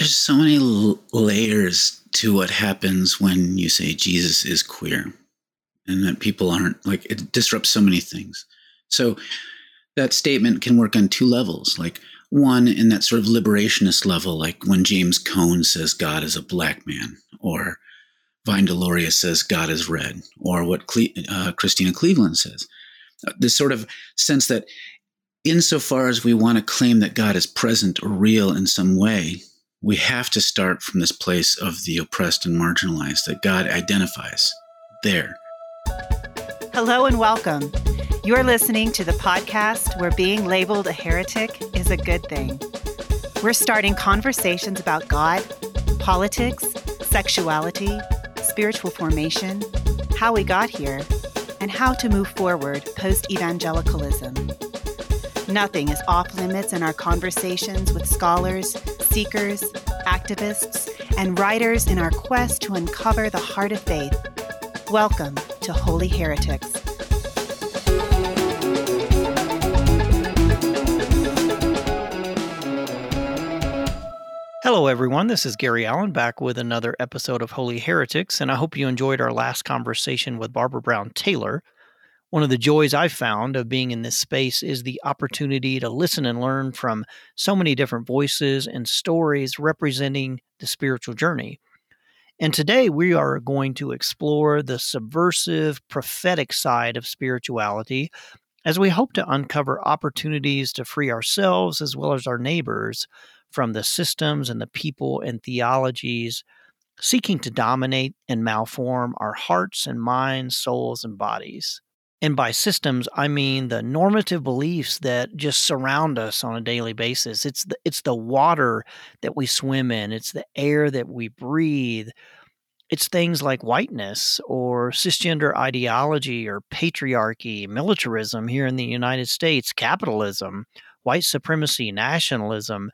there's so many layers to what happens when you say Jesus is queer and that people aren't like it disrupts so many things. So that statement can work on two levels. Like one in that sort of liberationist level, like when James Cone says God is a black man, or Vine Deloria says God is red, or what Cle- uh, Christena Cleveland says. Uh, this sort of sense that insofar as we want to claim that God is present or real in some way, we have to start from this place of the oppressed and marginalized that God identifies there. Hello and welcome. You are listening to the podcast where being labeled a heretic is a good thing. We're starting conversations about God, politics, sexuality, spiritual formation, how we got here, and how to move forward post evangelicalism. Nothing is off limits in our conversations with scholars, seekers, activists, and writers in our quest to uncover the heart of faith. Welcome to Holy Heretics. Hello, everyone. This is Gary Allen back with another episode of Holy Heretics, and I hope you enjoyed our last conversation with Barbara Brown Taylor. One of the joys I've found of being in this space is the opportunity to listen and learn from so many different voices and stories representing the spiritual journey. And today we are going to explore the subversive, prophetic side of spirituality as we hope to uncover opportunities to free ourselves as well as our neighbors from the systems and the people and theologies seeking to dominate and malform our hearts and minds, souls, and bodies. And by systems, I mean the normative beliefs that just surround us on a daily basis. It's the, it's the water that we swim in, it's the air that we breathe. It's things like whiteness or cisgender ideology or patriarchy, militarism here in the United States, capitalism, white supremacy, nationalism,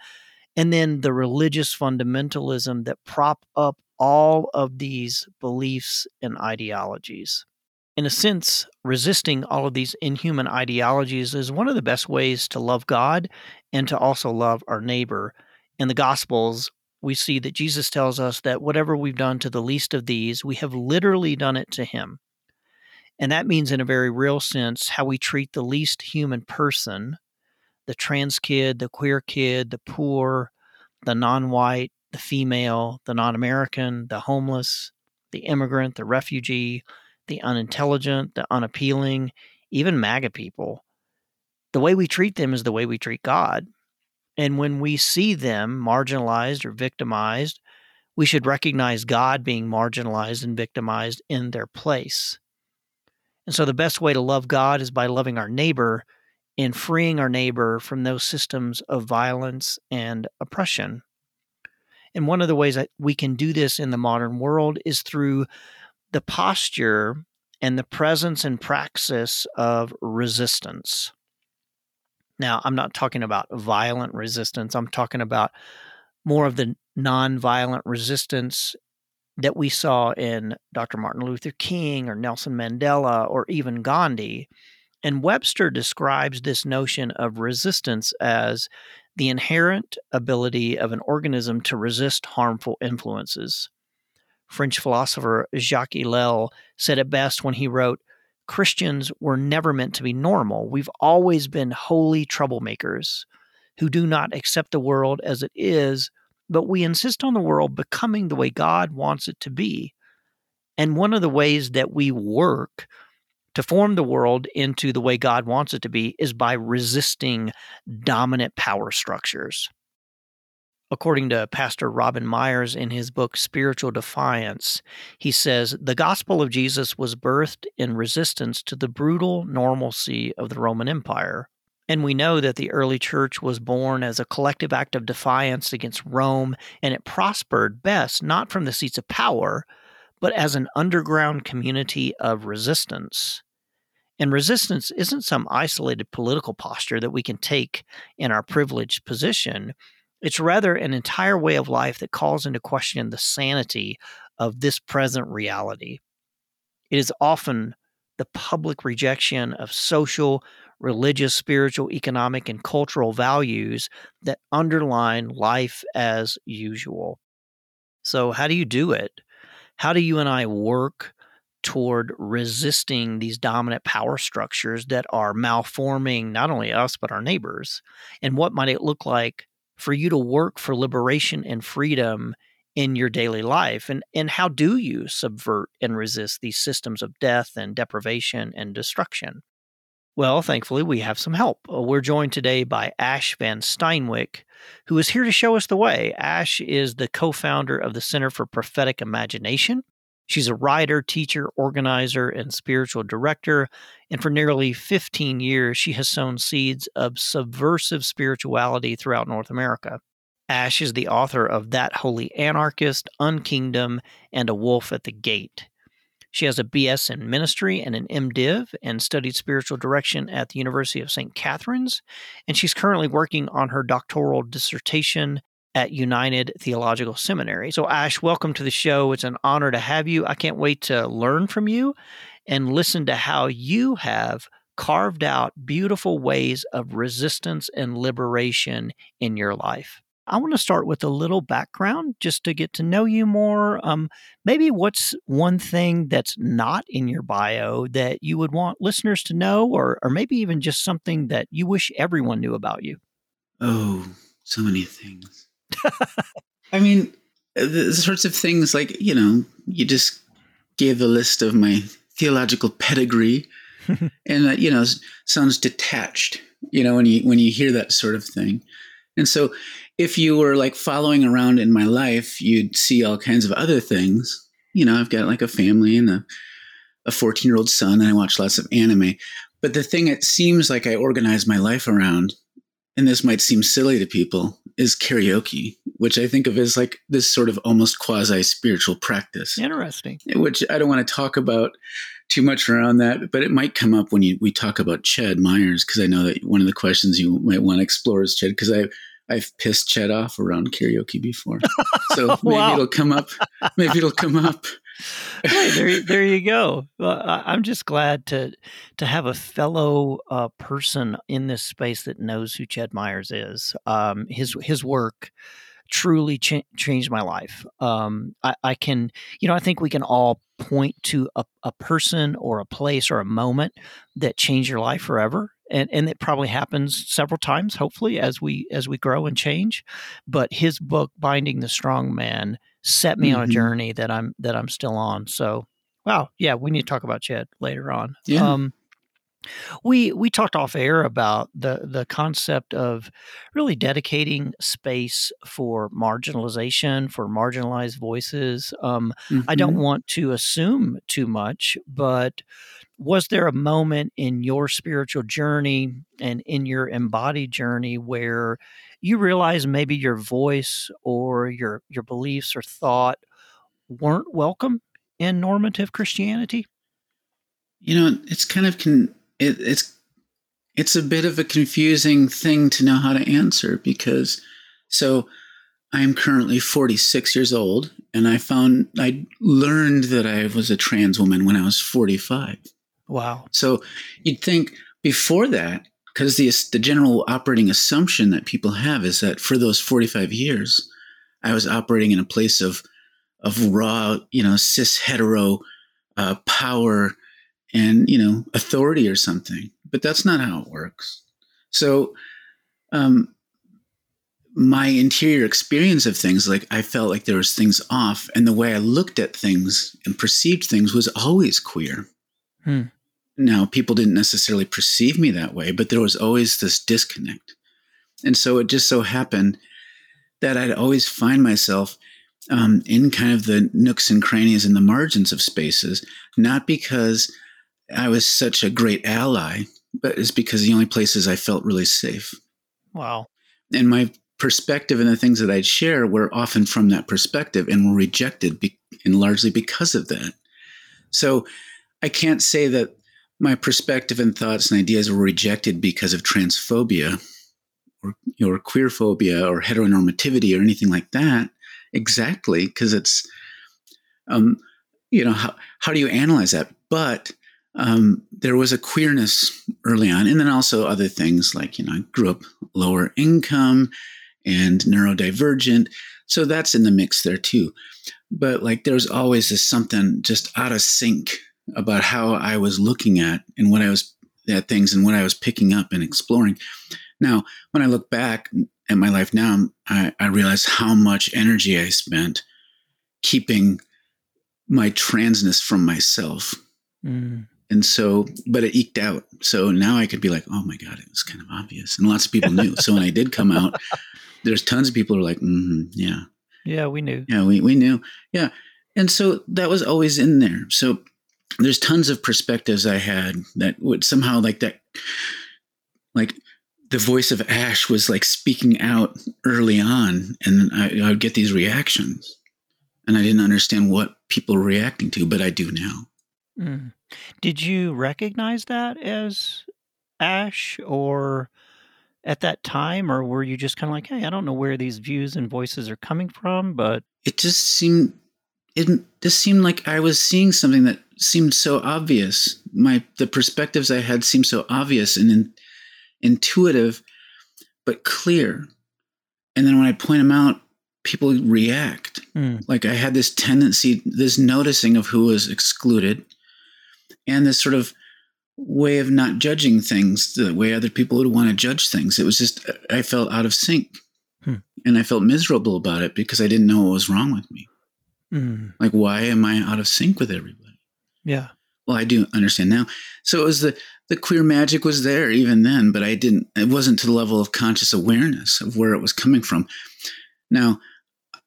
and then the religious fundamentalism that prop up all of these beliefs and ideologies in a sense, resisting all of these inhuman ideologies is one of the best ways to love God and to also love our neighbor. In the Gospels, we see that Jesus tells us that whatever we've done to the least of these, we have literally done it to him. And that means, in a very real sense, how we treat the least human person the trans kid, the queer kid, the poor, the non white, the female, the non American, the homeless, the immigrant, the refugee the unintelligent, the unappealing, even MAGA people. The way we treat them is the way we treat God. And when we see them marginalized or victimized, we should recognize God being marginalized and victimized in their place. And so the best way to love God is by loving our neighbor and freeing our neighbor from those systems of violence and oppression. And one of the ways that we can do this in the modern world is through the posture and the presence and praxis of resistance. Now, I'm not talking about violent resistance, I'm talking about more of the nonviolent resistance that we saw in Dr. Martin Luther King or Nelson Mandela or even Gandhi. And Webster describes this notion of resistance as the inherent ability of an organism to resist harmful influences. French philosopher Jacques Ellul said it best when he wrote, Christians were never meant to be normal. We've always been holy troublemakers who do not accept the world as it is, but we insist on the world becoming the way God wants it to be. And one of the ways that we work to form the world into the way God wants it to be is by resisting dominant power structures. According to Pastor Robin Meyers in his book Spiritual Defiance, he says the gospel of Jesus was birthed in resistance to the brutal normalcy of the Roman Empire. And we know that the early church was born as a collective act of defiance against Rome, and it prospered best not from the seats of power, but as an underground community of resistance. And resistance isn't some isolated political posture that we can take in our privileged position. It's rather an entire way of life that calls into question the sanity of this present reality. It is often the public rejection of social, religious, spiritual, economic, and cultural values that underline life as usual. So, how do you do it? How do you and I work toward resisting these dominant power structures that are malforming not only us, but our neighbors? And what might it look like for you to work for liberation and freedom in your daily life? And, and how do you subvert and resist these systems of death and deprivation and destruction? Well, thankfully, we have some help. Uh, we're joined today by Ash Van Steenwyk, who is here to show us the way. Ash is the co founder of the Center for Prophetic Imagination. She's a writer, teacher, organizer, and spiritual director. And for nearly 15 years, she has sown seeds of subversive spirituality throughout North America. Ash is the author of That Holy Anarchist, Unkingdom, and A Wolf at the Gate. She has a BS in ministry and an MDiv and studied spiritual direction at the University of St. Catherine's. And she's currently working on her doctoral dissertation at United Theological Seminary. So, Ash, welcome to the show. It's an honor to have you. I can't wait to learn from you and listen to how you have carved out beautiful ways of resistance and liberation in your life. I want to start with a little background just to get to know you more. Um, maybe what's one thing that's not in your bio that you would want listeners to know, or, or maybe even just something that you wish everyone knew about you? Oh, so many things. I mean, the sorts of things like, you know, you just gave a list of my theological pedigree, and that, you know, sounds detached, you know, when you when you hear that sort of thing. And so if you were like following around in my life, you'd see all kinds of other things. You know, I've got like a family and a, a 14 year old son, and I watch lots of anime. But the thing it seems like I organize my life around, and this might seem silly to people, is karaoke, which I think of as like this sort of almost quasi spiritual practice. Interesting. Which I don't want to talk about too much around that, but it might come up when you we talk about Ched Myers because I know that one of the questions you might want to explore is Ched because I I've pissed Ched off around karaoke before, so maybe wow. it'll come up. Maybe it'll come up. Hey, there, there you go. Well, I'm just glad to to have a fellow uh, person in this space that knows who Ched Myers is. Um, his his work truly ch- changed my life. Um, I, I, can, you know, I think we can all point to a, a person or a place or a moment that changed your life forever and and it probably happens several times hopefully as we as we grow and change but his book binding the strong man set me mm-hmm. on a mm-hmm. journey that i'm that i'm still on so wow yeah we need to talk about ched later on yeah. um we we talked off air about the the concept of really dedicating space for marginalization for marginalized voices um, mm-hmm. i don't mm-hmm. want to assume too much but was there a moment in your spiritual journey and in your embodied journey where you realize maybe your voice or your your beliefs or thought weren't welcome in normative Christianity? You know, it's kind of con- it, it's it's a bit of a confusing thing to know how to answer because so I'm currently 46 years old and I found I learned that I was a trans woman when I was 45. Wow. So you'd think before that, because the, the general operating assumption that people have is that for those 45 years, I was operating in a place of, of raw, you know, cis hetero uh, power and, you know, authority or something. But that's not how it works. So, um, my interior experience of things, like I felt like there was things off, and the way I looked at things and perceived things was always queer. Hmm. Now, people didn't necessarily perceive me that way, but there was always this disconnect. And so it just so happened that I'd always find myself um, in kind of the nooks and crannies and the margins of spaces, not because I was such a great ally, but it's because the only places I felt really safe. Wow. And my perspective and the things that I'd share were often from that perspective and were rejected, be- and largely because of that. So I can't say that my perspective and thoughts and ideas were rejected because of transphobia or, or queer phobia or heteronormativity or anything like that exactly because it's um, you know how, how do you analyze that but um, there was a queerness early on, and then also other things like you know I grew up lower income and neurodivergent, so that's in the mix there too. But like there's always this something just out of sync about how I was looking at and what I was at things and what I was picking up and exploring. Now, when I look back at my life now, I, I realize how much energy I spent keeping my transness from myself. Mm. And so, but it eked out. So now I could be like, oh my God, it was kind of obvious. And lots of people knew. so when I did come out, there's tons of people who are like, mm-hmm, yeah. Yeah, we knew. Yeah, we, we knew. Yeah. And so that was always in there. So there's tons of perspectives I had that would somehow like that, like the voice of Ash was like speaking out early on, and I, I would get these reactions, and I didn't understand what people were reacting to, but I do now. Mm. Did you recognize that as Ash, or at that time, or were you just kind of like, "Hey, I don't know where these views and voices are coming from," but it just seemed it just seemed like I was seeing something that seemed so obvious. My the perspectives I had seemed so obvious and in, intuitive, but clear. And then when I point them out, people react. Mm. Like I had this tendency, this noticing of who was excluded, and this sort of way of not judging things the way other people would want to judge things. It was just I felt out of sync. Hmm. And I felt miserable about it because I didn't know what was wrong with me. Mm. Like, why am I out of sync with everybody? Yeah. Well, I do understand now. So it was the the queer magic was there even then, but I didn't. It wasn't to the level of conscious awareness of where it was coming from. Now,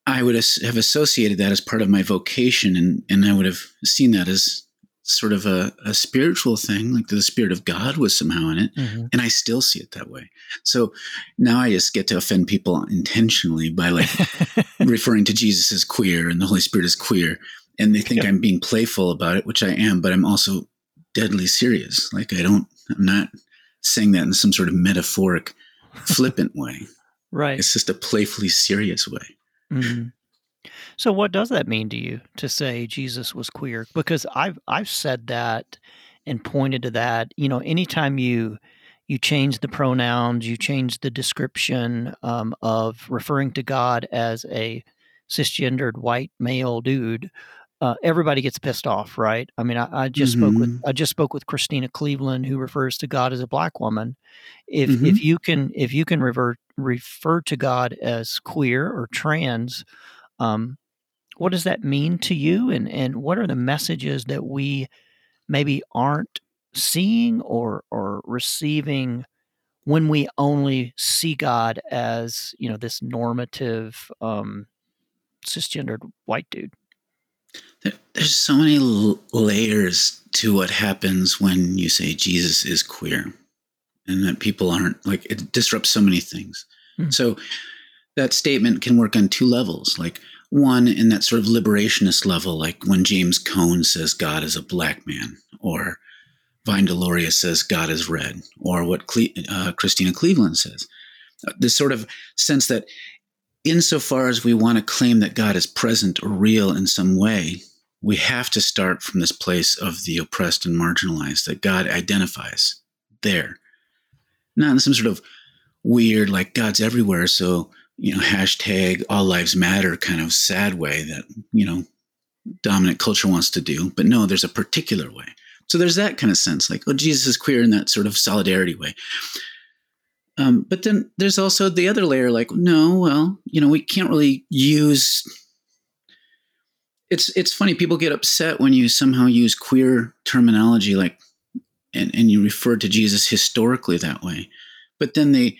I would have associated that as part of my vocation, and and I would have seen that as sort of a, a spiritual thing, like the spirit of God was somehow in it, mm-hmm. and I still see it that way. So now I just get to offend people intentionally by like referring to Jesus as queer and the Holy Spirit as queer, and they think yeah. I'm being playful about it, which I am, but I'm also deadly serious. Like I don't, I'm not saying that in some sort of metaphoric, flippant way. Right. It's just a playfully serious way. Mm-hmm. So what does that mean to you to say Jesus was queer? Because I've I've said that and pointed to that. You know, anytime you you change the pronouns, you change the description um, of referring to God as a cisgendered white male dude, uh, everybody gets pissed off, right? I mean, I, I just mm-hmm. spoke with mm-hmm. I just spoke with Christena Cleveland, who refers to God as a black woman. If mm-hmm. if you can if you can revert refer to God as queer or trans, um, what does that mean to you and and what are the messages that we maybe aren't seeing or or receiving when we only see God as you know this normative um, cisgendered white dude. There's so many l- layers to what happens when you say Jesus is queer, and that people aren't like it disrupts so many things. Mm. So that statement can work on two levels. Like one in that sort of liberationist level, like when James Cone says God is a black man, or Vine Deloria says God is red, or what Cle- uh, Christena Cleveland says. Uh, this sort of sense that insofar as we want to claim that God is present or real in some way, we have to start from this place of the oppressed and marginalized that God identifies there. Not in some sort of weird, like God's everywhere, so you know, hashtag all lives matter kind of sad way that, you know, dominant culture wants to do. But no, there's a particular way. So there's that kind of sense, like, oh, Jesus is queer in that sort of solidarity way. Um, but then there's also the other layer, like, no, well, you know, we can't really use. It's it's funny. People get upset when you somehow use queer terminology, like, and and you refer to Jesus historically that way, but then they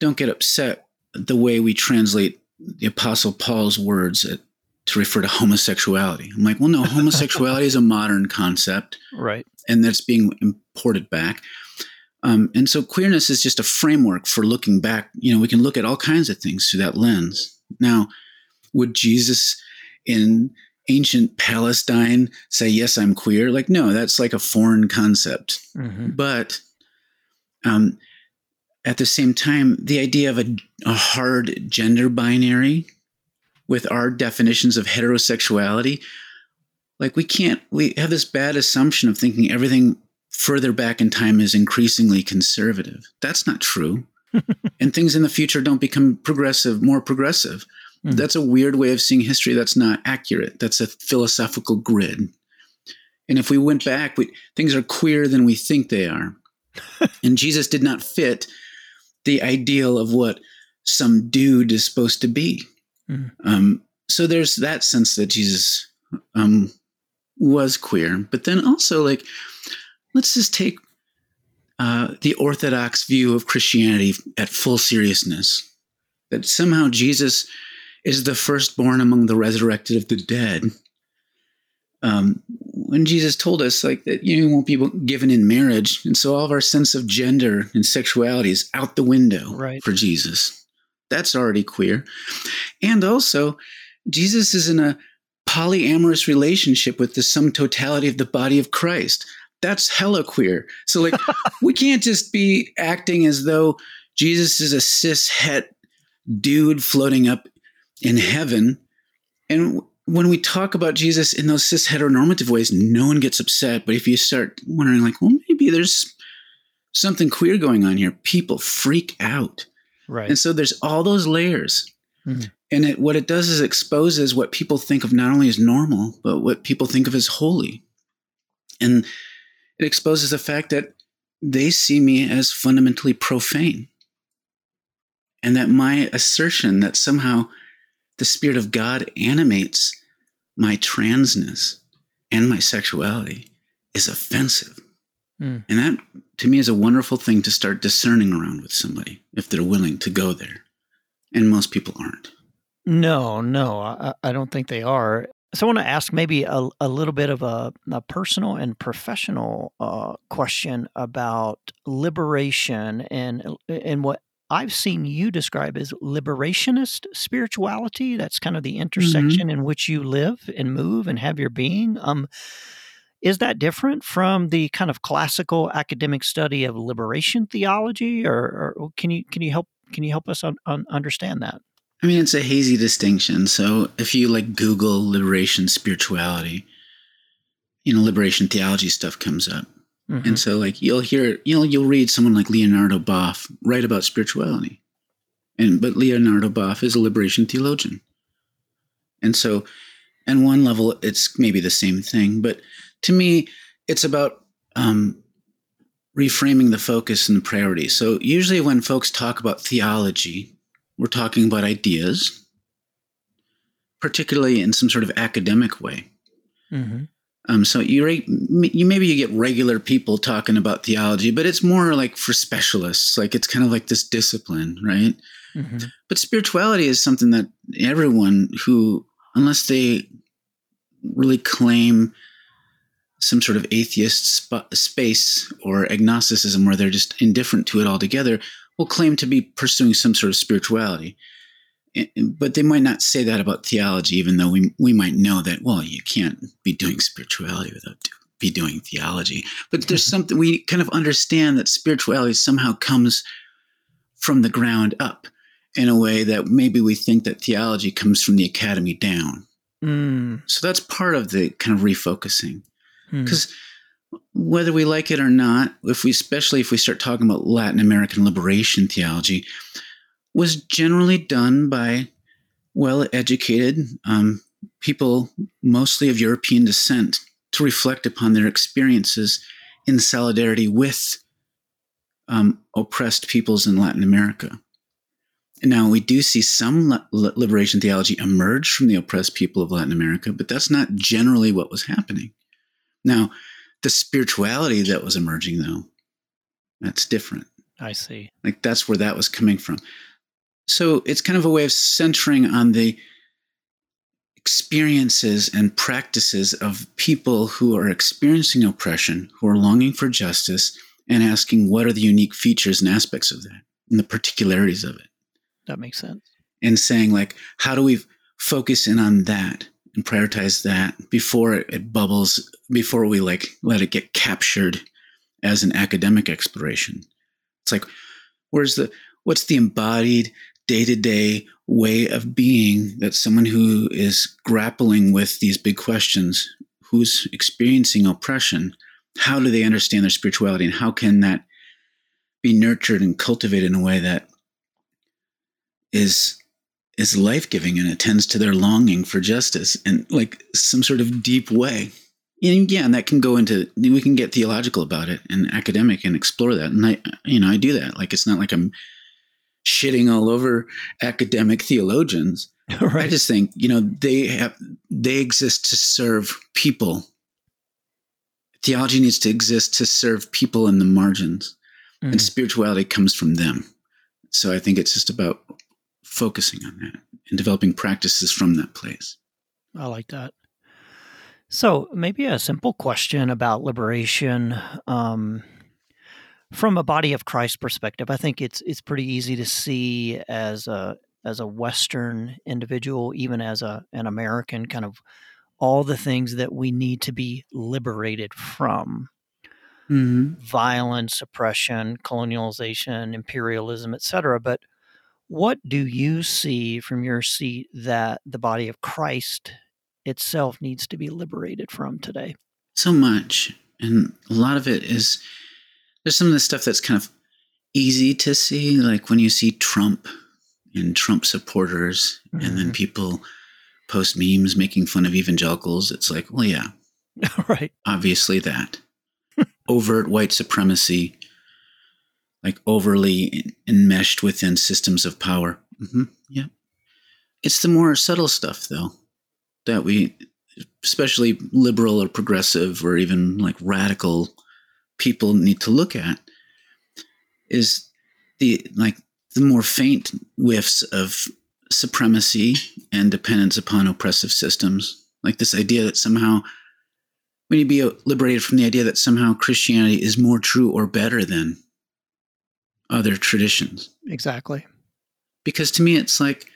don't get upset the way we translate the Apostle Paul's words at, to refer to homosexuality. I'm like, well, no, homosexuality is a modern concept, right? And that's being imported back. Um, and so queerness is just a framework for looking back. You know, we can look at all kinds of things through that lens. Now, would Jesus in ancient Palestine say, Yes, I'm queer? Like, no, that's like a foreign concept. Mm-hmm. But um, at the same time, the idea of a, a hard gender binary with our definitions of heterosexuality like we can't we have this bad assumption of thinking everything further back in time is increasingly conservative. That's not true. and things in the future don't become progressive, more progressive. Mm. That's a weird way of seeing history that's not accurate. That's a philosophical grid. And if we went back, we, things are queerer than we think they are. and Jesus did not fit the ideal of what some dude is supposed to be. Mm. Um, so there's that sense that Jesus um, was queer. But then also, like, let's just take uh, the Orthodox view of Christianity at full seriousness that somehow Jesus is the firstborn among the resurrected of the dead. Um, when Jesus told us like that you won't be given in marriage, and so all of our sense of gender and sexuality is out the window right. for Jesus. That's already queer, and also Jesus is in a polyamorous relationship with the sum totality of the body of Christ that's hella queer. So like we can't just be acting as though Jesus is a cis het dude floating up in heaven. And when we talk about Jesus in those cis heteronormative ways, no one gets upset. But if you start wondering, like, well, maybe there's something queer going on here, people freak out. Right. And so there's all those layers. Mm-hmm. And it, what it does is exposes what people think of not only as normal, but what people think of as holy. And it exposes the fact that they see me as fundamentally profane. And that my assertion that somehow the Spirit of God animates my transness and my sexuality is offensive. Mm. And that, to me, is a wonderful thing to start discerning around with somebody if they're willing to go there. And most people aren't. No, no, I, I don't think they are. So I want to ask maybe a, a little bit of a, a personal and professional uh, question about liberation and and what I've seen you describe as liberationist spirituality. That's kind of the mm-hmm. intersection mm-hmm. in which you live and move and have your being. Um, is that different from the kind of classical academic study of liberation theology, or, or can you can you help can you help us un, un understand that? I mean, it's a hazy distinction. So if you like Google liberation spirituality, you know, liberation theology stuff comes up. Mm-hmm. And so like you'll hear, you know, you'll read someone like Leonardo Boff write about spirituality. And but Leonardo Boff is a liberation theologian. And so on one level it's maybe the same thing, but to me it's about um, reframing the focus and the priority. So usually when folks talk about theology, we're talking about ideas, particularly in some sort of academic way. Mm-hmm. Um, so you you maybe you get regular people talking about theology, but it's more like for specialists. Like it's kind of like this discipline, right? Mm-hmm. But spirituality is something that everyone who, unless they really claim some sort of atheist sp- space or agnosticism where they're just indifferent to it altogether, will claim to be pursuing some sort of spirituality. But they might not say that about theology, even though we, we might know that, well, you can't be doing spirituality without be doing theology. But there's something we kind of understand that spirituality somehow comes from the ground up in a way that maybe we think that theology comes from the academy down. Mm. So that's part of the kind of refocusing. Because mm whether we like it or not, if we especially if we start talking about Latin American liberation theology, was generally done by well-educated um, people, mostly of European descent, to reflect upon their experiences in solidarity with um, oppressed peoples in Latin America. Now we do see some liberation theology emerge from the oppressed people of Latin America, but that's not generally what was happening. Now, the spirituality that was emerging, though, that's different. I see. Like that's where that was coming from. So it's kind of a way of centering on the experiences and practices of people who are experiencing oppression, who are longing for justice, and asking what are the unique features and aspects of that and the particularities of it. That makes sense. And saying, like, how do we focus in on that? And prioritize that before it, bubbles, before we like let it get captured as an academic exploration. It's like, where's the, what's the embodied day to day way of being that someone who is grappling with these big questions, who's experiencing oppression, how do they understand their spirituality and how can that be nurtured and cultivated in a way that is is life-giving and attends to their longing for justice in like some sort of deep way. And yeah and that can go into we can get theological about it and academic and explore that. And i you know i do that. Like it's not like i'm shitting all over academic theologians. Right. i just think you know they have they exist to serve people. Theology needs to exist to serve people in the margins. Mm. and spirituality comes from them. So i think it's just about focusing on that and developing practices from that place I like that. So, maybe a simple question about liberation um, from a body of Christ perspective. I think it's it's pretty easy to see as a as a Western individual, even as a an American, kind of all the things that we need to be liberated from mm-hmm. violence, oppression, colonialization, imperialism, etc. But what do you see from your seat that the body of Christ itself needs to be liberated from today? so much and a lot of it is there's some of the stuff that's kind of easy to see like when you see trump and trump supporters and then Mhm. people post memes making fun of evangelicals it's like well yeah right. obviously that overt white supremacy like overly enmeshed within systems of power. Hmm yeah. It's the more subtle stuff though that we especially liberal or progressive or even like radical people need to look at is the like the more faint whiffs of supremacy and dependence upon oppressive systems. Like this idea that somehow we need to be liberated from the idea that somehow Christianity is more true or better than other traditions. Exactly. Because to me, it's like,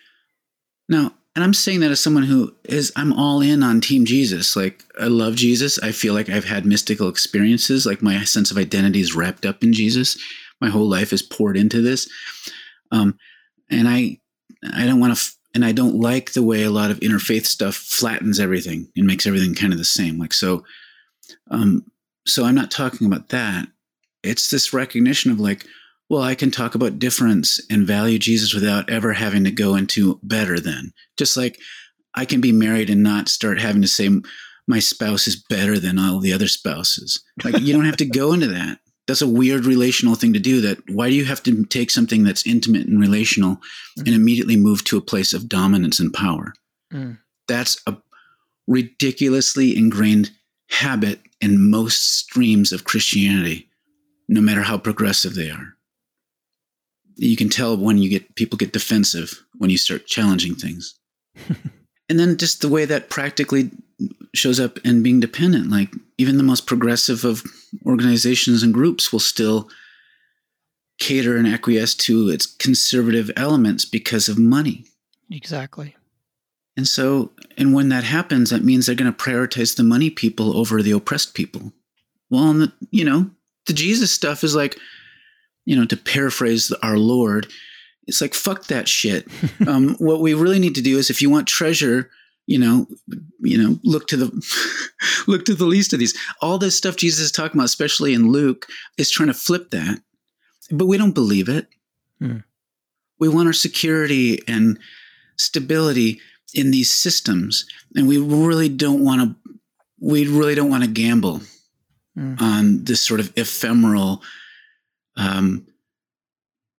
now, and I'm saying that as someone who is, I'm all in on Team Jesus. Like, I love Jesus. I feel like I've had mystical experiences. Like, my sense of identity is wrapped up in Jesus. My whole life is poured into this. Um, and I, I don't want to, f- and I don't like the way a lot of interfaith stuff flattens everything and makes everything kind of the same. Like, so, um, so I'm not talking about that. It's this recognition of like, well, I can talk about difference and value Jesus without ever having to go into better than. Just like I can be married and not start having to say my spouse is better than all the other spouses. Like you don't have to go into that. That's a weird relational thing to do. That why do you have to take something that's intimate and relational and immediately move to a place of dominance and power? Mm. That's a ridiculously ingrained habit in most streams of Christianity, no matter how progressive they are you can tell when you get people get defensive when you start challenging things. And then just the way that practically shows up in being dependent like even the most progressive of organizations and groups will still cater and acquiesce to its conservative elements because of money. Exactly. and so and when that happens that means they're going to prioritize the money people over the oppressed people. Well and the, you know the jesus stuff is like you know, to paraphrase our Lord, it's like fuck that shit. um, what we really need to do is, if you want treasure, you know, you know, look to the look to the least of these. All this stuff Jesus is talking about, especially in Luke, is trying to flip that, but we don't believe it. Hmm. We want our security and stability in these systems, and we really don't want to. We really don't want to gamble Hmm. on this sort of ephemeral um,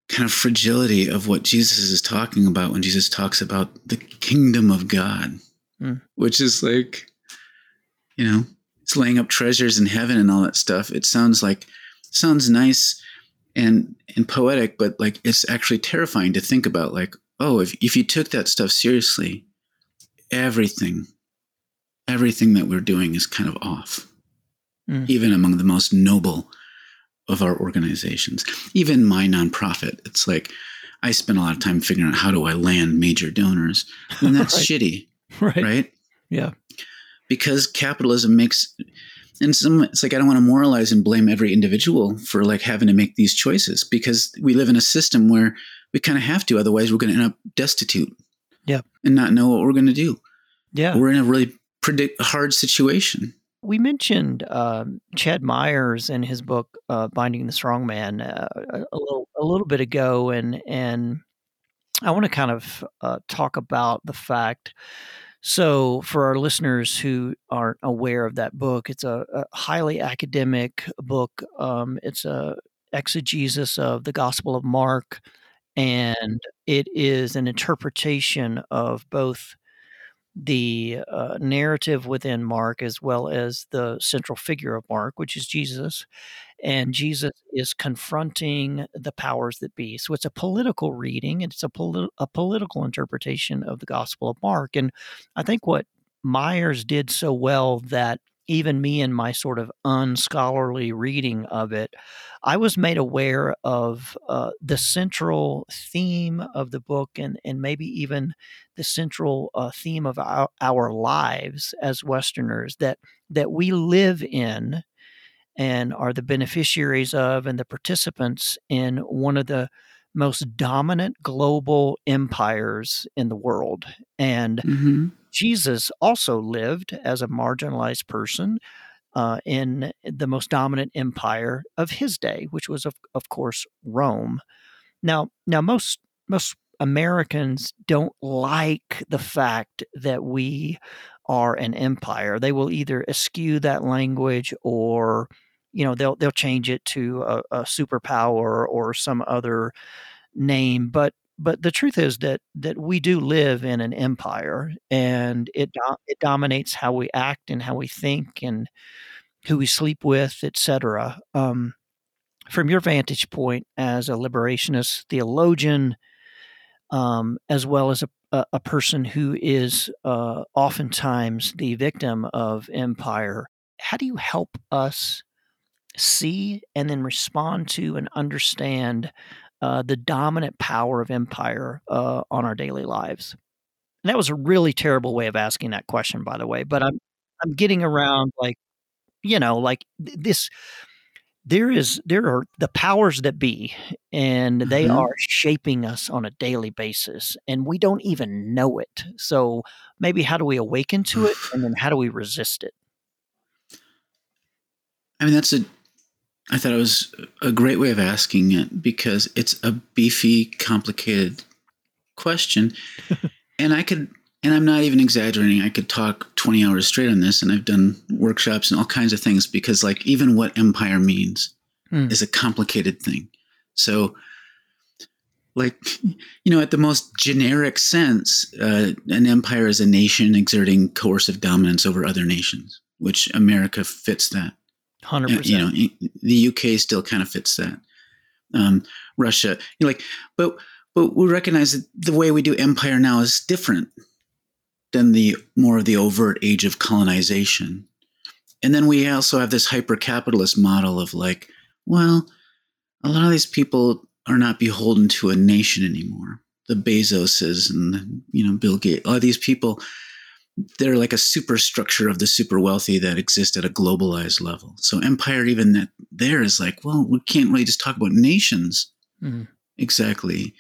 kind of fragility of what Jesus is talking about when Jesus talks about the kingdom of God, Mm. which is like, you know, it's laying up treasures in heaven and all that stuff. It sounds like, sounds nice and and poetic, but like it's actually terrifying to think about. Like, oh, if if you took that stuff seriously, everything, everything that we're doing is kind of off, Mm. even among the most noble of our organizations. Even my nonprofit, it's like I spend a lot of time figuring out how do I land major donors, and that's Right. shitty, Right. right? Yeah. Because capitalism makes, and some it's like I don't want to moralize and blame every individual for like having to make these choices because we live in a system where we kind of have to, otherwise we're going to end up destitute, Yeah, and not know what we're going to do. Yeah. We're in a really predict hard situation. We mentioned um, Ched Myers in his book uh, "Binding the Strong Man" uh, a little a little bit ago, and and I want to kind of uh, talk about the fact. So, for our listeners who aren't aware of that book, it's a, a highly academic book. Um, it's a exegesis of the Gospel of Mark, and it is an interpretation of both the uh, narrative within Mark as well as the central figure of Mark, which is Jesus. And Jesus is confronting the powers that be. So it's a political reading, it's a, poli- a political interpretation of the Gospel of Mark. And I think what Myers did so well that even me in my sort of unscholarly reading of it, I was made aware of uh, the central theme of the book and, and maybe even the central uh, theme of our, our lives as Westerners that, that we live in and are the beneficiaries of and the participants in one of the most dominant global empires in the world. And mm-hmm. Jesus also lived as a marginalized person uh, in the most dominant empire of his day, which was, of, of course, Rome. Now, now most most Americans don't like the fact that we are an empire. They will either eschew that language or you know they'll they'll change it to a, a superpower or some other name. But but the truth is that that we do live in an empire, and it do, it dominates how we act and how we think and who we sleep with, etc. Um, from your vantage point as a liberationist theologian, um, as well as a, a, person who is uh, oftentimes the victim of empire, how do you help us see and then respond to and understand uh, the dominant power of empire uh, on our daily lives? And that was a really terrible way of asking that question, by the way. But I'm I'm getting around like, you know, like this. There is there are the powers that be, and they mm-hmm. are shaping us on a daily basis, and we don't even know it. So maybe how do we awaken to it, and then how do we resist it? I mean, that's a I thought it was a great way of asking it because it's a beefy, complicated question. and I could, and I'm not even exaggerating, I could talk 20 hours straight on this. And I've done workshops and all kinds of things because, like, even what empire means mm. is a complicated thing. So, like, you know, at the most generic sense, uh, an empire is a nation exerting coercive dominance over other nations, which America fits that. Hundred percent. You know, the UK still kind of fits that. Um, Russia, you know, like, but but we recognize that the way we do empire now is different than the more of the overt age of colonization. And then we also have this hyper capitalist model of like, well, a lot of these people are not beholden to a nation anymore. The Bezoses and you know Bill Gates, all these people they're like a superstructure of the super wealthy that exist at a globalized level. So empire, even that there is like, well, we can't really just talk about nations mm-hmm. exactly,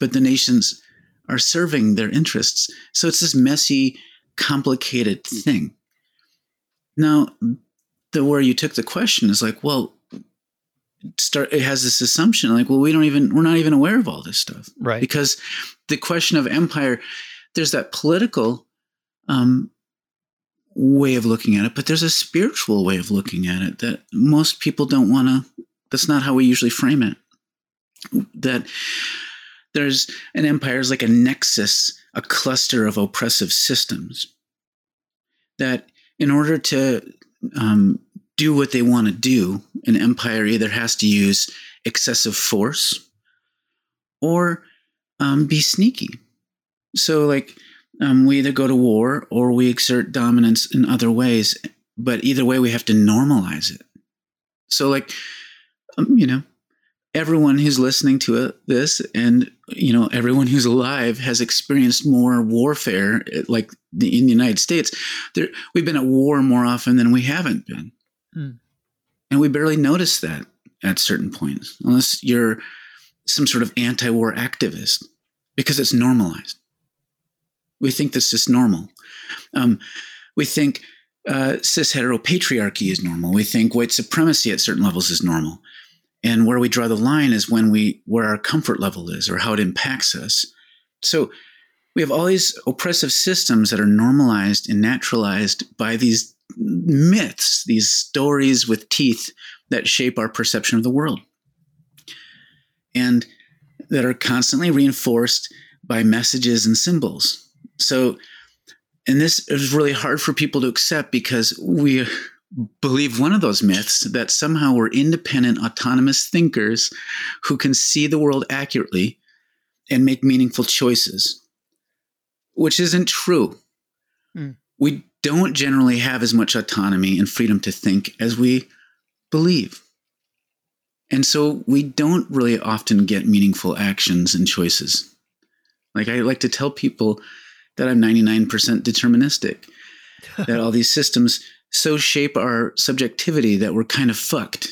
but the nations are serving their interests. So it's this messy, complicated thing. Now, the where you took the question is like, well, start it has this assumption like, well, we don't even we're not even aware of all this stuff, right? Because the question of empire, there's that political um, way of looking at it, but there's a spiritual way of looking at it that most people don't want to. That's not how we usually frame it. That there's an empire is like a nexus, a cluster of oppressive systems. That in order to um, do what they want to do, an empire either has to use excessive force or um, be sneaky. So, like, um, we either go to war or we exert dominance in other ways. But either way, we have to normalize it. So, like, um, you know, everyone who's listening to it, this and, you know, everyone who's alive has experienced more warfare, like the, in the United States. There, we've been at war more often than we haven't been. Mm. And we barely notice that at certain points, unless you're some sort of anti war activist, because it's normalized. We think this is normal. Um, we think uh, cis heteropatriarchy is normal. We think white supremacy at certain levels is normal. And where we draw the line is when we where our comfort level is or how it impacts us. So we have all these oppressive systems that are normalized and naturalized by these myths, these stories with teeth that shape our perception of the world. And that are constantly reinforced by messages and symbols. So and this is really hard for people to accept because we believe one of those myths that somehow we're independent, autonomous thinkers who can see the world accurately and make meaningful choices, which isn't true. Mm. We don't generally have as much autonomy and freedom to think as we believe. And so we don't really often get meaningful actions and choices. Like I like to tell people that I'm 99% deterministic, that all these systems so shape our subjectivity that we're kind of fucked.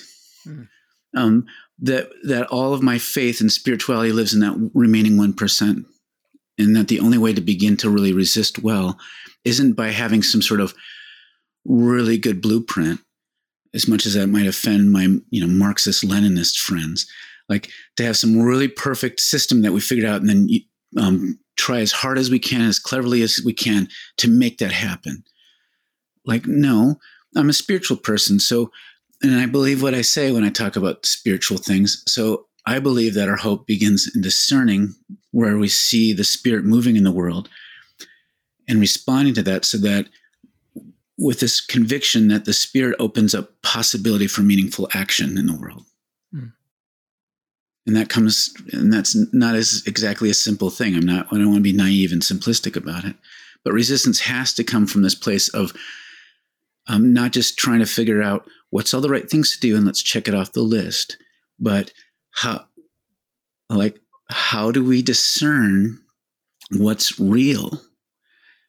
Mm. Um, that that all of my faith and spirituality lives in that remaining one percent, and that the only way to begin to really resist well isn't by having some sort of really good blueprint, as much as that might offend my you know Marxist Leninist friends. Like to have some really perfect system that we figured out, and then um, try as hard as we can, as cleverly as we can to make that happen. Like, no, I'm a spiritual person. So, and I believe what I say when I talk about spiritual things. So, I believe that our hope begins in discerning where we see the spirit moving in the world and responding to that so that with this conviction that the spirit opens up possibility for meaningful action in the world and that comes and that's not as exactly a simple thing. I'm not i don't want to be naive and simplistic about it. But resistance has to come from this place of um, not just trying to figure out what's all the right things to do and let's check it off the list but how like how do we discern what's real?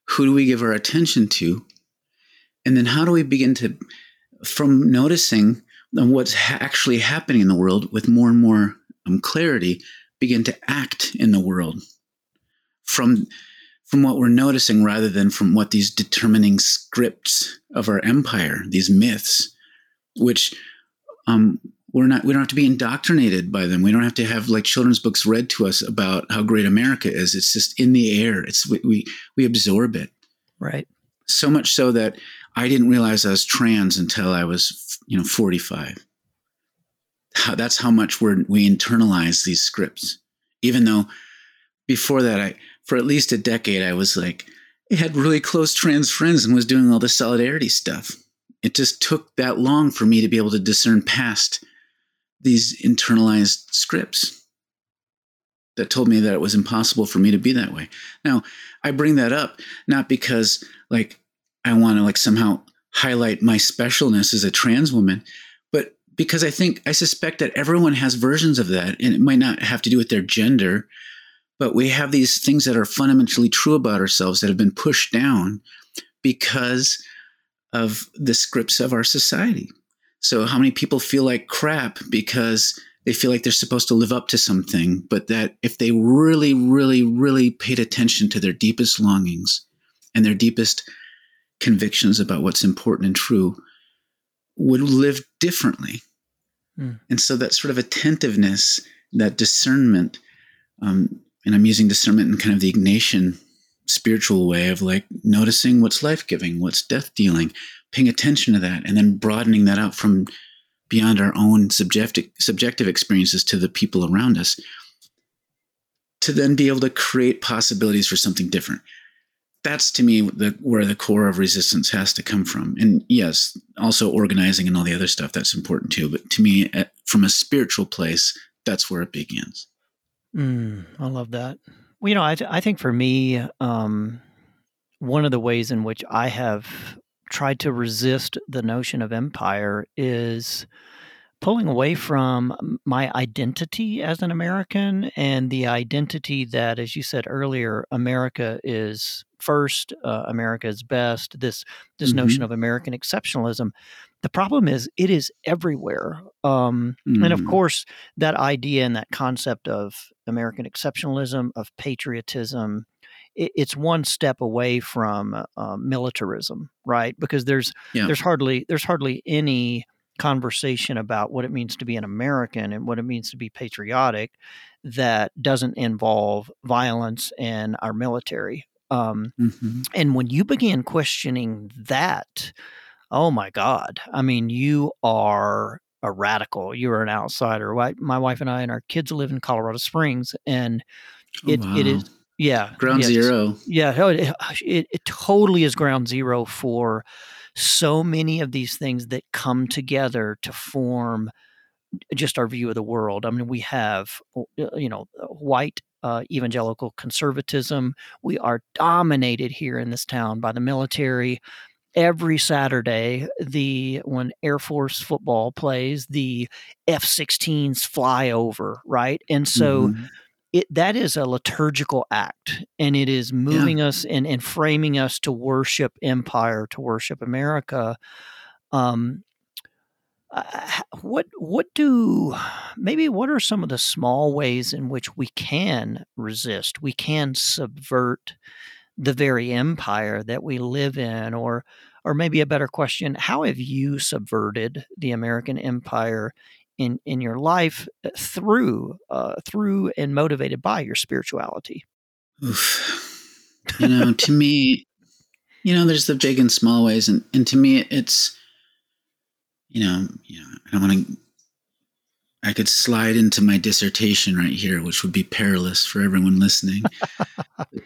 Who do we give our attention to? And then how do we begin to from noticing what's ha- actually happening in the world with more and more um, clarity begin to act in the world from from what we're noticing rather than from what these determining scripts of our empire these myths which um, we're not we don't have to be indoctrinated by them. We don't have to have like children's books read to us about how great america is. It's just in the air. It's we we, we absorb it. Right. So much so that i didn't realize i was trans until i was you know 45 how, that's how much we're, we internalize these scripts. Even though before that, I for at least a decade, I was like, I had really close trans friends and was doing all the solidarity stuff. It just took that long for me to be able to discern past these internalized scripts that told me that it was impossible for me to be that way. Now, I bring that up not because like I want to like somehow highlight my specialness as a trans woman, because I think I suspect that everyone has versions of that, and it might not have to do with their gender, but we have these things that are fundamentally true about ourselves that have been pushed down because of the scripts of our society. So, how many people feel like crap because they feel like they're supposed to live up to something, but that if they really, really, really paid attention to their deepest longings and their deepest convictions about what's important and true, would live differently. Mm. And so that sort of attentiveness, that discernment, um, and I'm using discernment in kind of the Ignatian spiritual way of like noticing what's life giving, what's death dealing, paying attention to that, and then broadening that out from beyond our own subjective subjective experiences to the people around us to then be able to create possibilities for something different that's to me the, where the core of resistance has to come from. And yes, also organizing and all the other stuff that's important too. But to me, at, from a spiritual place, that's where it begins. Mm, I love that. Well, you know, I, I think for me, um, one of the ways in which I have tried to resist the notion of empire is pulling away from my identity as an American and the identity that, as you said earlier, America is first, uh, America is best. This this mm-hmm. notion of American exceptionalism. The problem is it is everywhere, um, mm. and of mm. course that idea and that concept of American exceptionalism of patriotism it, it's one step away from uh, militarism, right? Because there's Yeah. there's hardly there's hardly any conversation about what it means to be an American and what it means to be patriotic that doesn't involve violence and our military. Um, Mhm. and when you begin questioning that, oh my God, I mean, you are a radical. You're an outsider. My wife and I and our kids live in Colorado Springs, and Oh, it, it wow. is yeah ground yes. zero. Yeah, it, it, it totally is ground zero for so many of these things that come together to form just our view of the world. I mean, we have, uh, you know, white uh, evangelical conservatism. We are dominated here in this town by the military. Every Saturday, the when Air Force football plays, the F-16s fly over, right? And so Mhm. It that is a liturgical act and it is moving us and, and framing us to worship empire to worship america um uh, what what do maybe what are some of the small ways in which we can resist we can subvert the very empire that we live in? Or or maybe a better question how have you subverted the american empire in in your life uh, through uh, through and motivated by your spirituality Oof. You know, to me, you know, there's the big and small ways, and and to me, it's, you know, you know, I don't want to. I could slide into my dissertation right here, which would be perilous for everyone listening.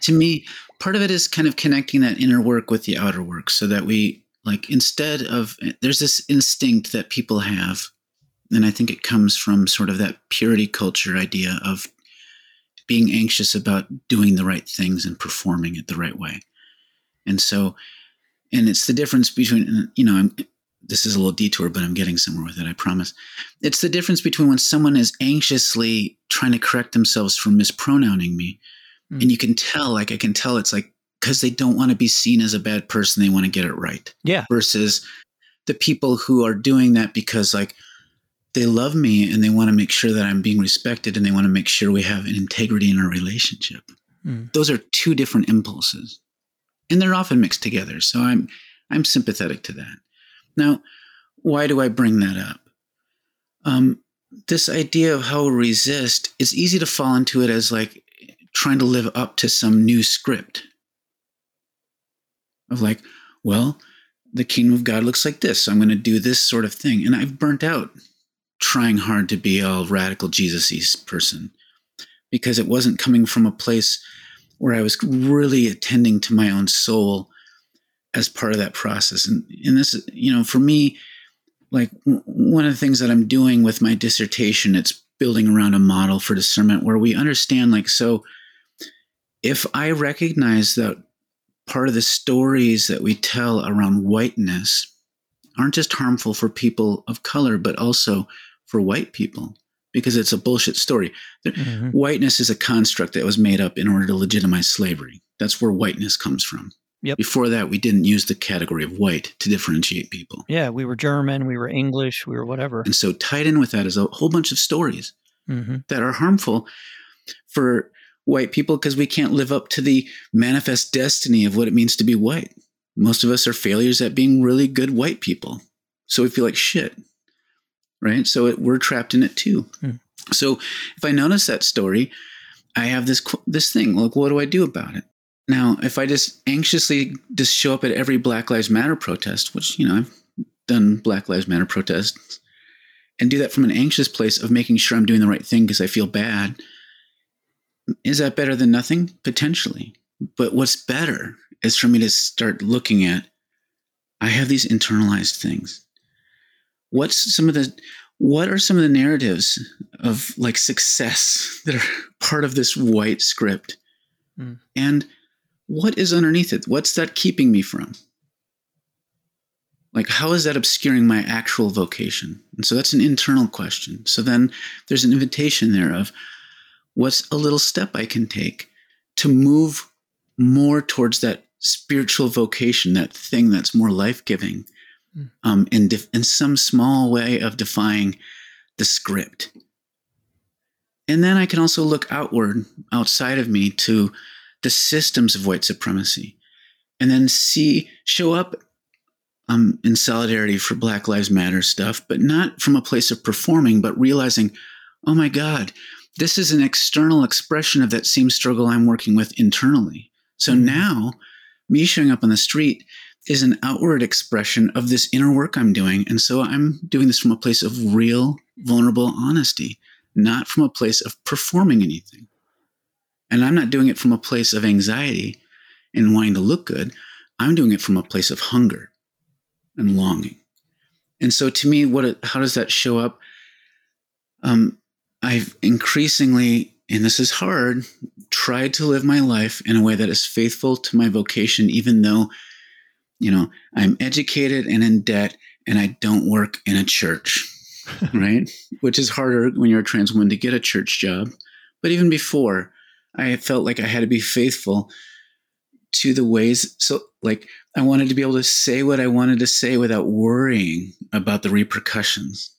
To me, part of it is kind of connecting that inner work with the outer work, so that we like instead of there's this instinct that people have, and I think it comes from sort of that purity culture idea of being anxious about doing the right things and performing it the right way. And so, and it's the difference between, you know, I'm, this is a little detour, but I'm getting somewhere with it, I promise. It's the difference between when someone is anxiously trying to correct themselves for mispronouncing me. Mm. And you can tell, like, I can tell it's like, because they don't want to be seen as a bad person, they want to get it right. Yeah. Versus the people who are doing that because, like, they love me and they want to make sure that I'm being respected and they want to make sure we have an integrity in our relationship. Mm. Those are two different impulses. And they're often mixed together. So I'm I'm sympathetic to that. Now, why do I bring that up? Um, this idea of how we resist, it's easy to fall into it as like trying to live up to some new script. Of like, well, the kingdom of God looks like this. So I'm going to do this sort of thing. And I've burnt out trying hard to be a radical Jesus person because it wasn't coming from a place where I was really attending to my own soul as part of that process. And, and this, you know, for me, like w- one of the things that I'm doing with my dissertation, it's building around a model for discernment where we understand, like, so if I recognize that part of the stories that we tell around whiteness aren't just harmful for people of color, but also for white people because it's a bullshit story. Mhm. Whiteness is a construct that was made up in order to legitimize slavery. That's where whiteness comes from. Yep. Before that, we didn't use the category of white to differentiate people. Yeah, we were German, we were English, we were whatever. And so, tied in with that is a whole bunch of stories hmm that are harmful for white people because we can't live up to the manifest destiny of what it means to be white. Most of us are failures at being really good white people. So we feel like shit, right? So it, we're trapped in it too. Hmm. So if I notice that story, I have this this thing. Like, what do I do about it? Now, if I just anxiously just show up at every Black Lives Matter protest, which you know I've done Black Lives Matter protests, and do that from an anxious place of making sure I'm doing the right thing because I feel bad, is that better than nothing? Potentially. But what's better is for me to start looking at I have these internalized things. What's some of the what are some of the narratives of like success that are part of this white script? Hmm. And what is underneath it? What's that keeping me from? Like, how is that obscuring my actual vocation? And so that's an internal question. So then there's an invitation there of what's a little step I can take to move more towards that spiritual vocation, that thing that's more life giving, Mm. Um, in, def- in some small way of defying the script. And then I can also look outward, outside of me, to the systems of white supremacy and then see show up um, in solidarity for Black Lives Matter stuff, but not from a place of performing, but realizing, oh my God, this is an external expression of that same struggle I'm working with internally. So mm-hmm. now, me showing up on the street is an outward expression of this inner work I'm doing. And so I'm doing this from a place of real, vulnerable honesty, not from a place of performing anything. And I'm not doing it from a place of anxiety and wanting to look good. I'm doing it from a place of hunger and longing. And so to me, what how does that show up? Um, I've increasingly, and this is hard, tried to live my life in a way that is faithful to my vocation, even though, you know, I'm educated and in debt and I don't work in a church, right? Which is harder when you're a trans woman to get a church job. But even before, I felt like I had to be faithful to the ways. So, like, I wanted to be able to say what I wanted to say without worrying about the repercussions.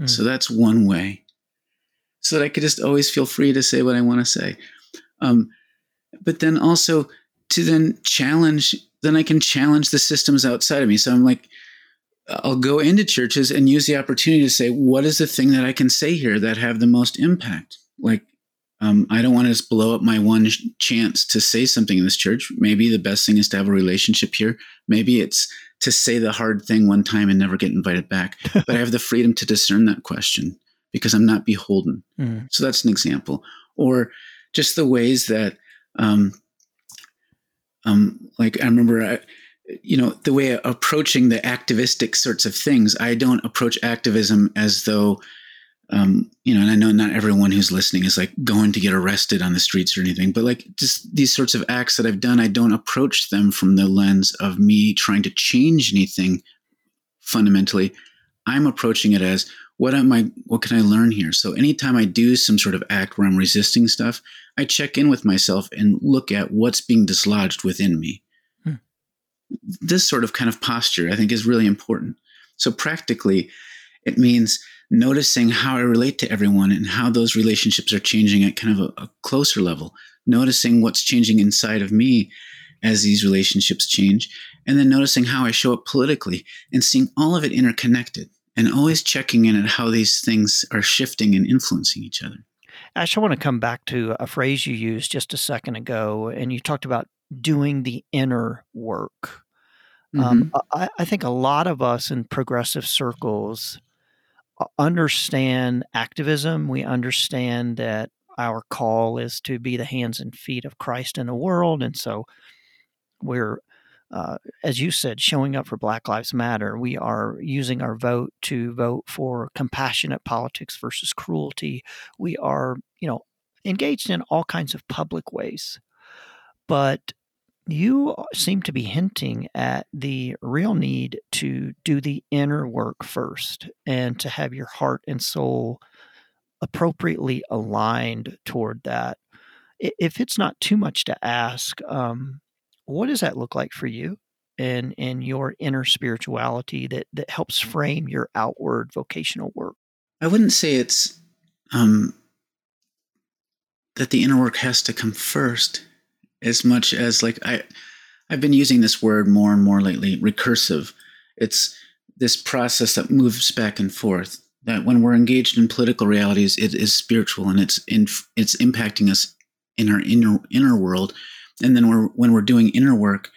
Mm. So, that's one way. So that I could just always feel free to say what I want to say. Um, but then also to then challenge, then I can challenge the systems outside of me. So I'm like, I'll go into churches and use the opportunity to say, what is the thing that I can say here that have the most impact? Like, um, I don't want to just blow up my one chance to say something in this church. Maybe the best thing is to have a relationship here. Maybe it's to say the hard thing one time and never get invited back. but I have the freedom to discern that question because I'm not beholden. Mm. So that's an example. Or just the ways that, um, um, like I remember, I, you know, the way approaching the activistic sorts of things. I don't approach activism as though um, you know, and I know not everyone who's listening is like going to get arrested on the streets or anything, but like just these sorts of acts that I've done, I don't approach them from the lens of me trying to change anything fundamentally. I'm approaching it as what am I, what can I learn here? So anytime I do some sort of act where I'm resisting stuff, I check in with myself and look at what's being dislodged within me. Hmm. This sort of kind of posture, I think, is really important. So practically, it means noticing how I relate to everyone and how those relationships are changing at kind of a, a closer level, noticing what's changing inside of me as these relationships change, and then noticing how I show up politically and seeing all of it interconnected and always checking in at how these things are shifting and influencing each other. Ash, I want to come back to a phrase you used just a second ago, and you talked about doing the inner work. Um, mm-hmm. Um, I, I, think a lot of us in progressive circles understand activism. We understand that our call is to be the hands and feet of Christ in the world. And so we're, uh, as you said, showing up for Black Lives Matter. We are using our vote to vote for compassionate politics versus cruelty. We are, you know, engaged in all kinds of public ways. But you seem to be hinting at the real need to do the inner work first and to have your heart and soul appropriately aligned toward that. If it's not too much to ask, um, what does that look like for you and, and your inner spirituality that, that helps frame your outward vocational work? I wouldn't say it's um, that the inner work has to come first as much as like I I've been using this word more and more lately, recursive. It's this process that moves back and forth. That when we're engaged in political realities, it is spiritual and it's in, it's impacting us in our inner inner world. And then we're, when we're doing inner work,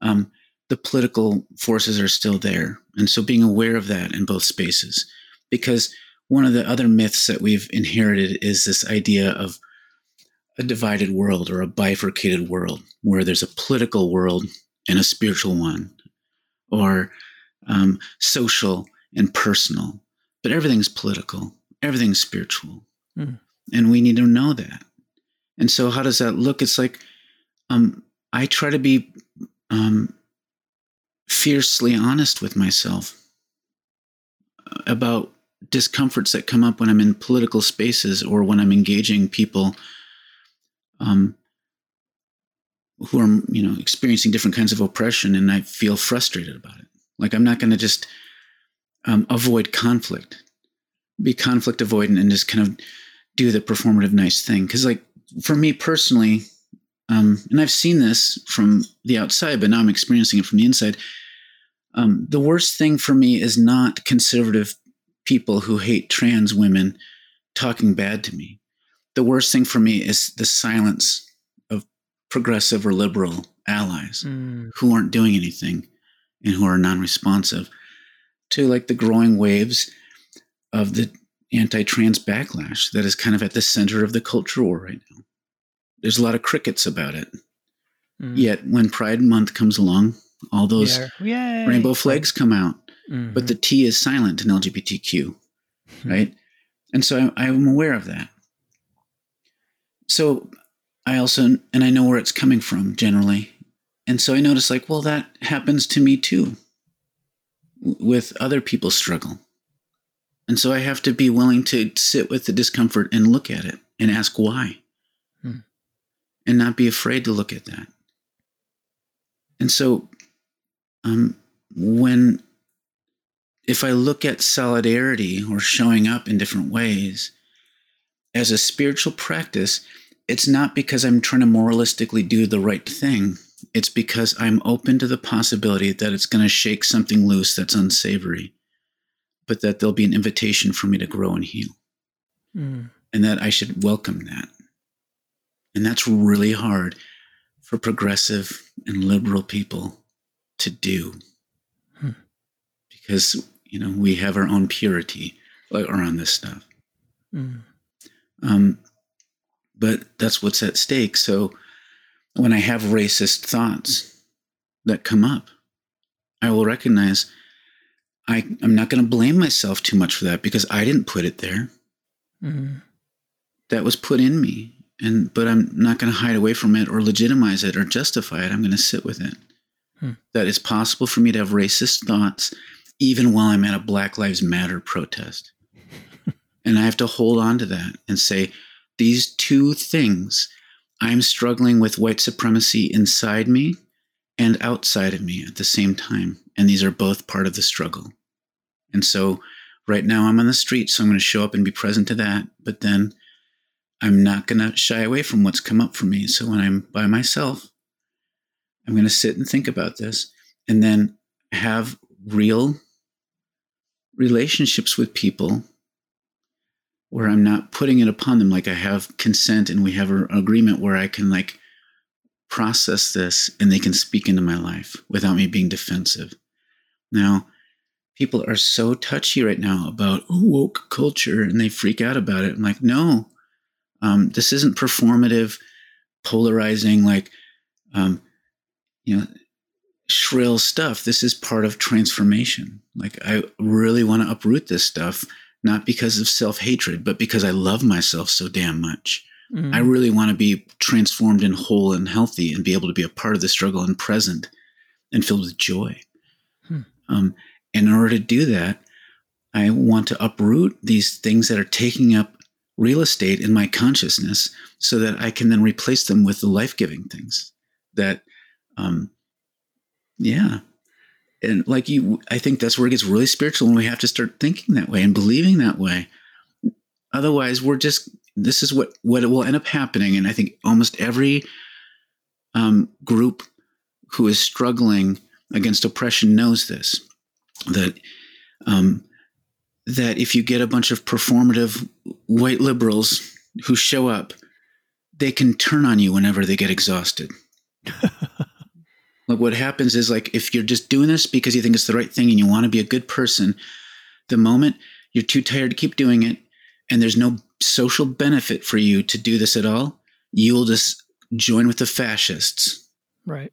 um, the political forces are still there. And so being aware of that in both spaces, because one of the other myths that we've inherited is this idea of a divided world or a bifurcated world where there's a political world and a spiritual one, or um, social and personal. But everything's political, everything's spiritual. Mm. And we need to know that. And so, how does that look? It's like um, I try to be um, fiercely honest with myself about discomforts that come up when I'm in political spaces or when I'm engaging people um, who are you know experiencing different kinds of oppression, and I feel frustrated about it. Like I'm not going to just um, avoid conflict, be conflict avoidant, and just kind of do the performative nice thing. Because like for me personally, um, and I've seen this from the outside, but now I'm experiencing it from the inside. Um, the worst thing for me is not conservative people who hate trans women talking bad to me. The worst thing for me is the silence of progressive or liberal allies mm. who aren't doing anything and who are non responsive to like the growing waves of the anti trans backlash that is kind of at the center of the culture war right now. There's a lot of crickets about it. Mm. Yet when Pride Month comes along, all those yeah. rainbow flags come out, mm-hmm. but the T is silent in LGBTQ, right? And so I, I'm aware of that. So I also, and I know where it's coming from generally. And so I notice, like, well, that happens to me too with other people's struggle. And so I have to be willing to sit with the discomfort and look at it and ask why. And not be afraid to look at that. And so um, when, if I look at solidarity or showing up in different ways as a spiritual practice, it's not because I'm trying to moralistically do the right thing. It's because I'm open to the possibility that it's going to shake something loose that's unsavory, but that there'll be an invitation for me to grow and heal. Mm. And that I should welcome that. And that's really hard for progressive and liberal people to do hmm. because you know we have our own purity around this stuff mm. um, but that's what's at stake so when i have racist thoughts that come up i will recognize I, i'm not going to blame myself too much for that because i didn't put it there mm. that was put in me and but i'm not going to hide away from it or legitimize it or justify it i'm going to sit with it Hmm. That it's possible for me to have racist thoughts even while I'm at a Black Lives Matter protest. and I have to hold on to that and say, these two things, I'm struggling with white supremacy inside me and outside of me at the same time. And these are both part of the struggle. And so right now I'm on the street, so I'm going to show up and be present to that. But then I'm not going to shy away from what's come up for me. So when I'm by myself, I'm going to sit and think about this and then have real relationships with people where I'm not putting it upon them. Like I have consent and we have an agreement where I can like process this and they can speak into my life without me being defensive. Now, people are so touchy right now about woke culture and they freak out about it. I'm like, no, um, this isn't performative, polarizing, like, um, you know, shrill stuff. This is part of transformation. Like, I really want to uproot this stuff, not because of self hatred, but because I love myself so damn much. Mm. I really want to be transformed and whole and healthy and be able to be a part of the struggle and present and filled with joy. Hmm. Um, and in order to do that, I want to uproot these things that are taking up real estate in my consciousness so that I can then replace them with the life giving things that um, yeah. And like you, I think that's where it gets really spiritual and we have to start thinking that way and believing that way. Otherwise, we're just, this is what, what will end up happening. And I think almost every um, group who is struggling against oppression knows this that um, that if you get a bunch of performative white liberals who show up, they can turn on you whenever they get exhausted. Like what happens is like if you're just doing this because you think it's the right thing and you want to be a good person, the moment you're too tired to keep doing it and there's no social benefit for you to do this at all, you will just join with the fascists. Right.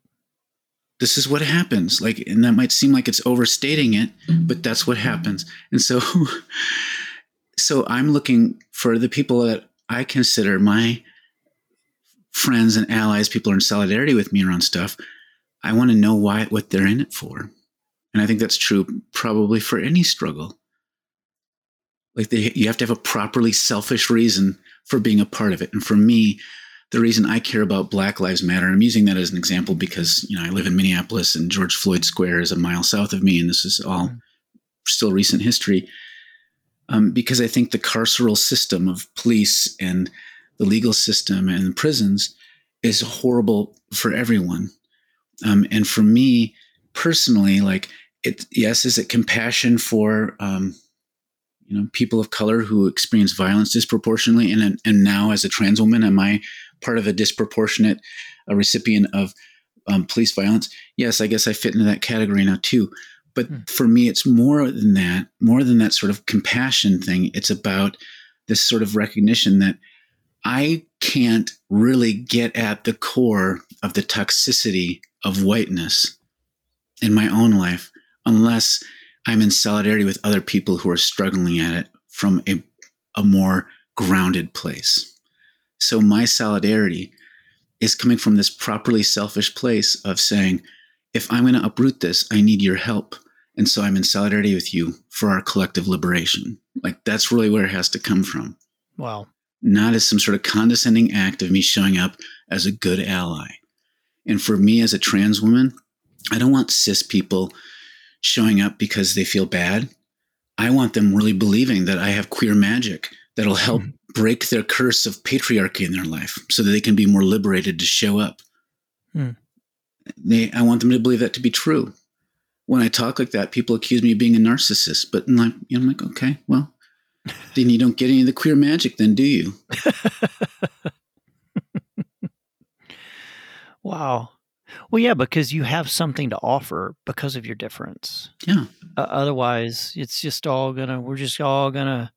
This is what happens. Like and that might seem like it's overstating it, mm-hmm. but that's what happens. And so so I'm looking for the people that I consider my friends and allies, people are in solidarity with me around stuff I want to know why what they're in it for. And I think that's true probably for any struggle. Like they, you have to have a properly selfish reason for being a part of it. And for me, the reason I care about Black Lives Matter, I'm using that as an example because you know I live in Minneapolis and George Floyd Square is a mile south of me, and this is all mm-hmm. still recent history. Um, because I think the carceral system of police and the legal system and the prisons is horrible for everyone. Um, and for me personally, like it, yes, is it compassion for, um, you know, people of color who experience violence disproportionately? And, and now as a trans woman, am I part of a disproportionate a recipient of um, police violence? Yes, I guess I fit into that category now too. But hmm. for me, it's more than that, more than that sort of compassion thing. It's about this sort of recognition that I can't really get at the core of the toxicity of whiteness in my own life unless I'm in solidarity with other people who are struggling at it from a, a more grounded place. So my solidarity is coming from this properly selfish place of saying, if I'm going to uproot this, I need your help. And so I'm in solidarity with you for our collective liberation. Like that's really where it has to come from. Wow. Not as some sort of condescending act of me showing up as a good ally. And for me as a trans woman, I don't want cis people showing up because they feel bad. I want them really believing that I have queer magic that'll help mm-hmm. break their curse of patriarchy in their life so that they can be more liberated to show up. Mm. They, I want them to believe that to be true. When I talk like that, people accuse me of being a narcissist, but I'm like, you know, I'm like okay, well, then you don't get any of the queer magic, then do you? wow. Well, yeah, because you have something to offer because of your difference. Yeah. Uh, otherwise, it's just all gonna. We're just all gonna.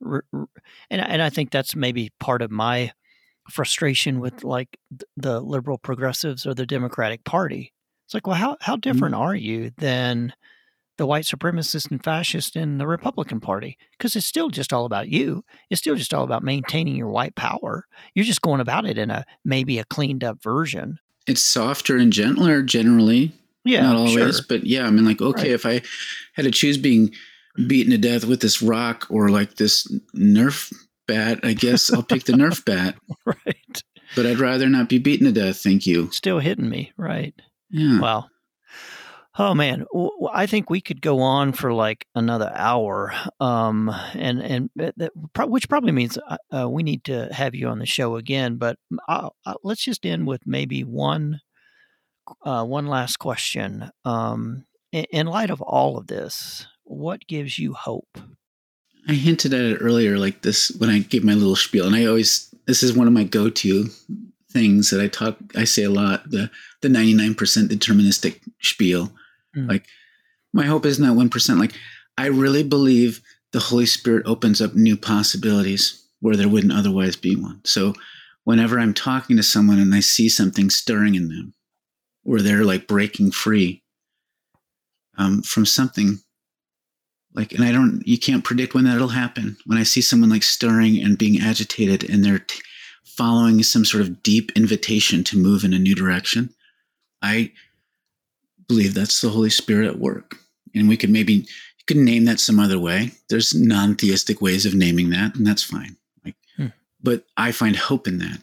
And and I think that's maybe part of my frustration with like the liberal progressives or the Democratic Party. It's like, well, how how different mm-hmm. are you than the white supremacist and fascist in the Republican Party? Because it's still just all about you. It's still just all about maintaining your white power. You're just going about it in a maybe a cleaned up version it's softer and gentler generally. Yeah, not always, sure. but yeah. I mean, like, okay, right. if I had to choose being beaten to death with this rock or like this Nerf bat, I guess I'll pick the Nerf bat. Right. But I'd rather not be beaten to death. Thank you. Still hitting me, right? Yeah. Wow. Oh man, I think we could go on for like another hour, um, and and that, which probably means uh, uh, we need to have you on the show again. But I'll, I'll, let's just end with maybe one uh, one last question. Um, in, light of all of this, what gives you hope? I hinted at it earlier, like this when I give my little spiel, and I always this is one of my go-to things that I talk I say a lot the the 99% deterministic spiel Mm. Like my hope is not that 1%. Like I really believe the Holy Spirit opens up new possibilities where there wouldn't otherwise be one. So whenever I'm talking to someone and I see something stirring in them, where they're like breaking free um, from something like and i don't you can't predict when that'll happen when i see someone like stirring and being agitated and they're t- following some sort of deep invitation to move in a new direction i believe that's the Holy Spirit at work. And we could maybe you could name that some other way. There's non-theistic ways of naming that, and that's fine. Like, hmm. but I find hope in that.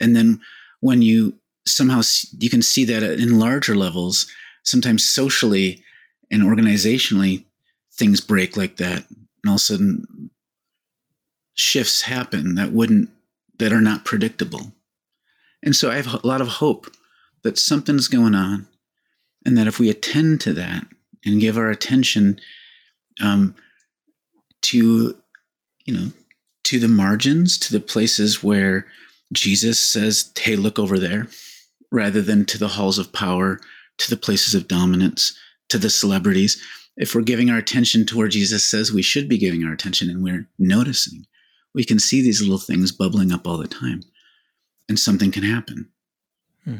And then when you somehow you can see that in larger levels, sometimes socially and organizationally, things break like that, and all of a sudden shifts happen that wouldn't that are not predictable. And so I have a lot of hope that something's going on and that if we attend to that and give our attention um, to, you know, to the margins, to the places where Jesus says, hey, look over there, rather than to the halls of power, to the places of dominance, to the celebrities. If we're giving our attention to where Jesus says we should be giving our attention and we're noticing, we can see these little things bubbling up all the time and something can happen. Hmm.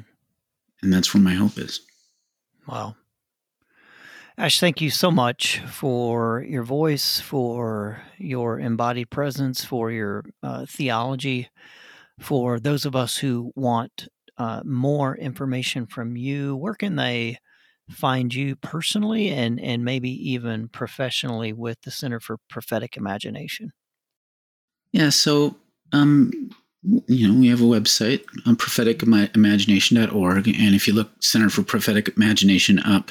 And that's where my hope is. Wow. Ash, thank you so much for your voice, for your embodied presence, for your uh, theology. For those of us who want uh, more information from you, where can they find you personally and, and maybe even professionally with the Center for Prophetic Imagination? Yeah, so um, you know, we have a website on propheticimagination.org. And if you look Center for Prophetic Imagination up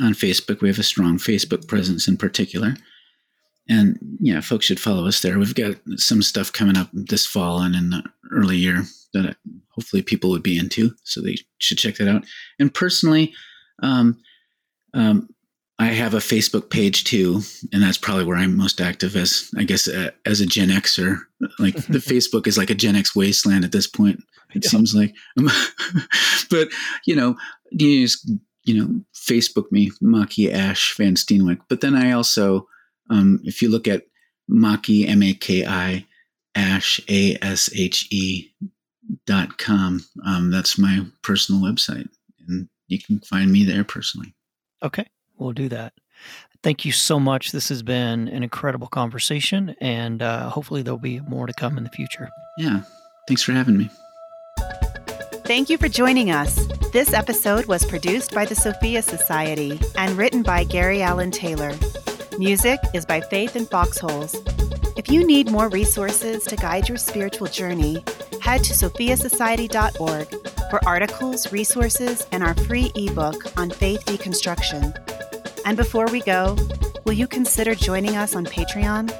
on Facebook, we have a strong Facebook presence in particular. And yeah, folks should follow us there. We've got some stuff coming up this fall and in the early year that hopefully people would be into. So they should check that out. And personally, um, um, I have a Facebook page too, and that's probably where I'm most active as, I guess, uh, as a Gen Xer. Like the Facebook is like a Gen X wasteland at this point. It yeah. seems like, but you know, you just you know, Facebook me, Maki Ash Van Steenwyk. But then I also, um, if you look at Maki M A K I Ash A S H E dot com, um, that's my personal website, you can find me there personally. Okay. We'll do that. Thank you so much. This has been an incredible conversation, and uh, hopefully, there'll be more to come in the future. Yeah. Thanks for having me. Thank you for joining us. This episode was produced by the Sophia Society and written by Gary Allen Taylor. Music is by Faith in Foxholes. If you need more resources to guide your spiritual journey, head to sophiasociety.org for articles, resources, and our free ebook on faith deconstruction. And before we go, will you consider joining us on Patreon?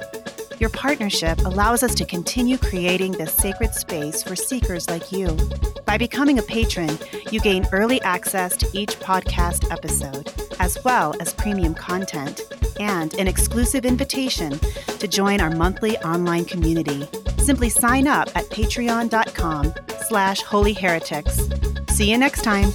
Your partnership allows us to continue creating this sacred space for seekers like you. By becoming a patron, you gain early access to each podcast episode, as well as premium content and an exclusive invitation to join our monthly online community. Simply sign up at patreon.com slash holyheretics. See you next time.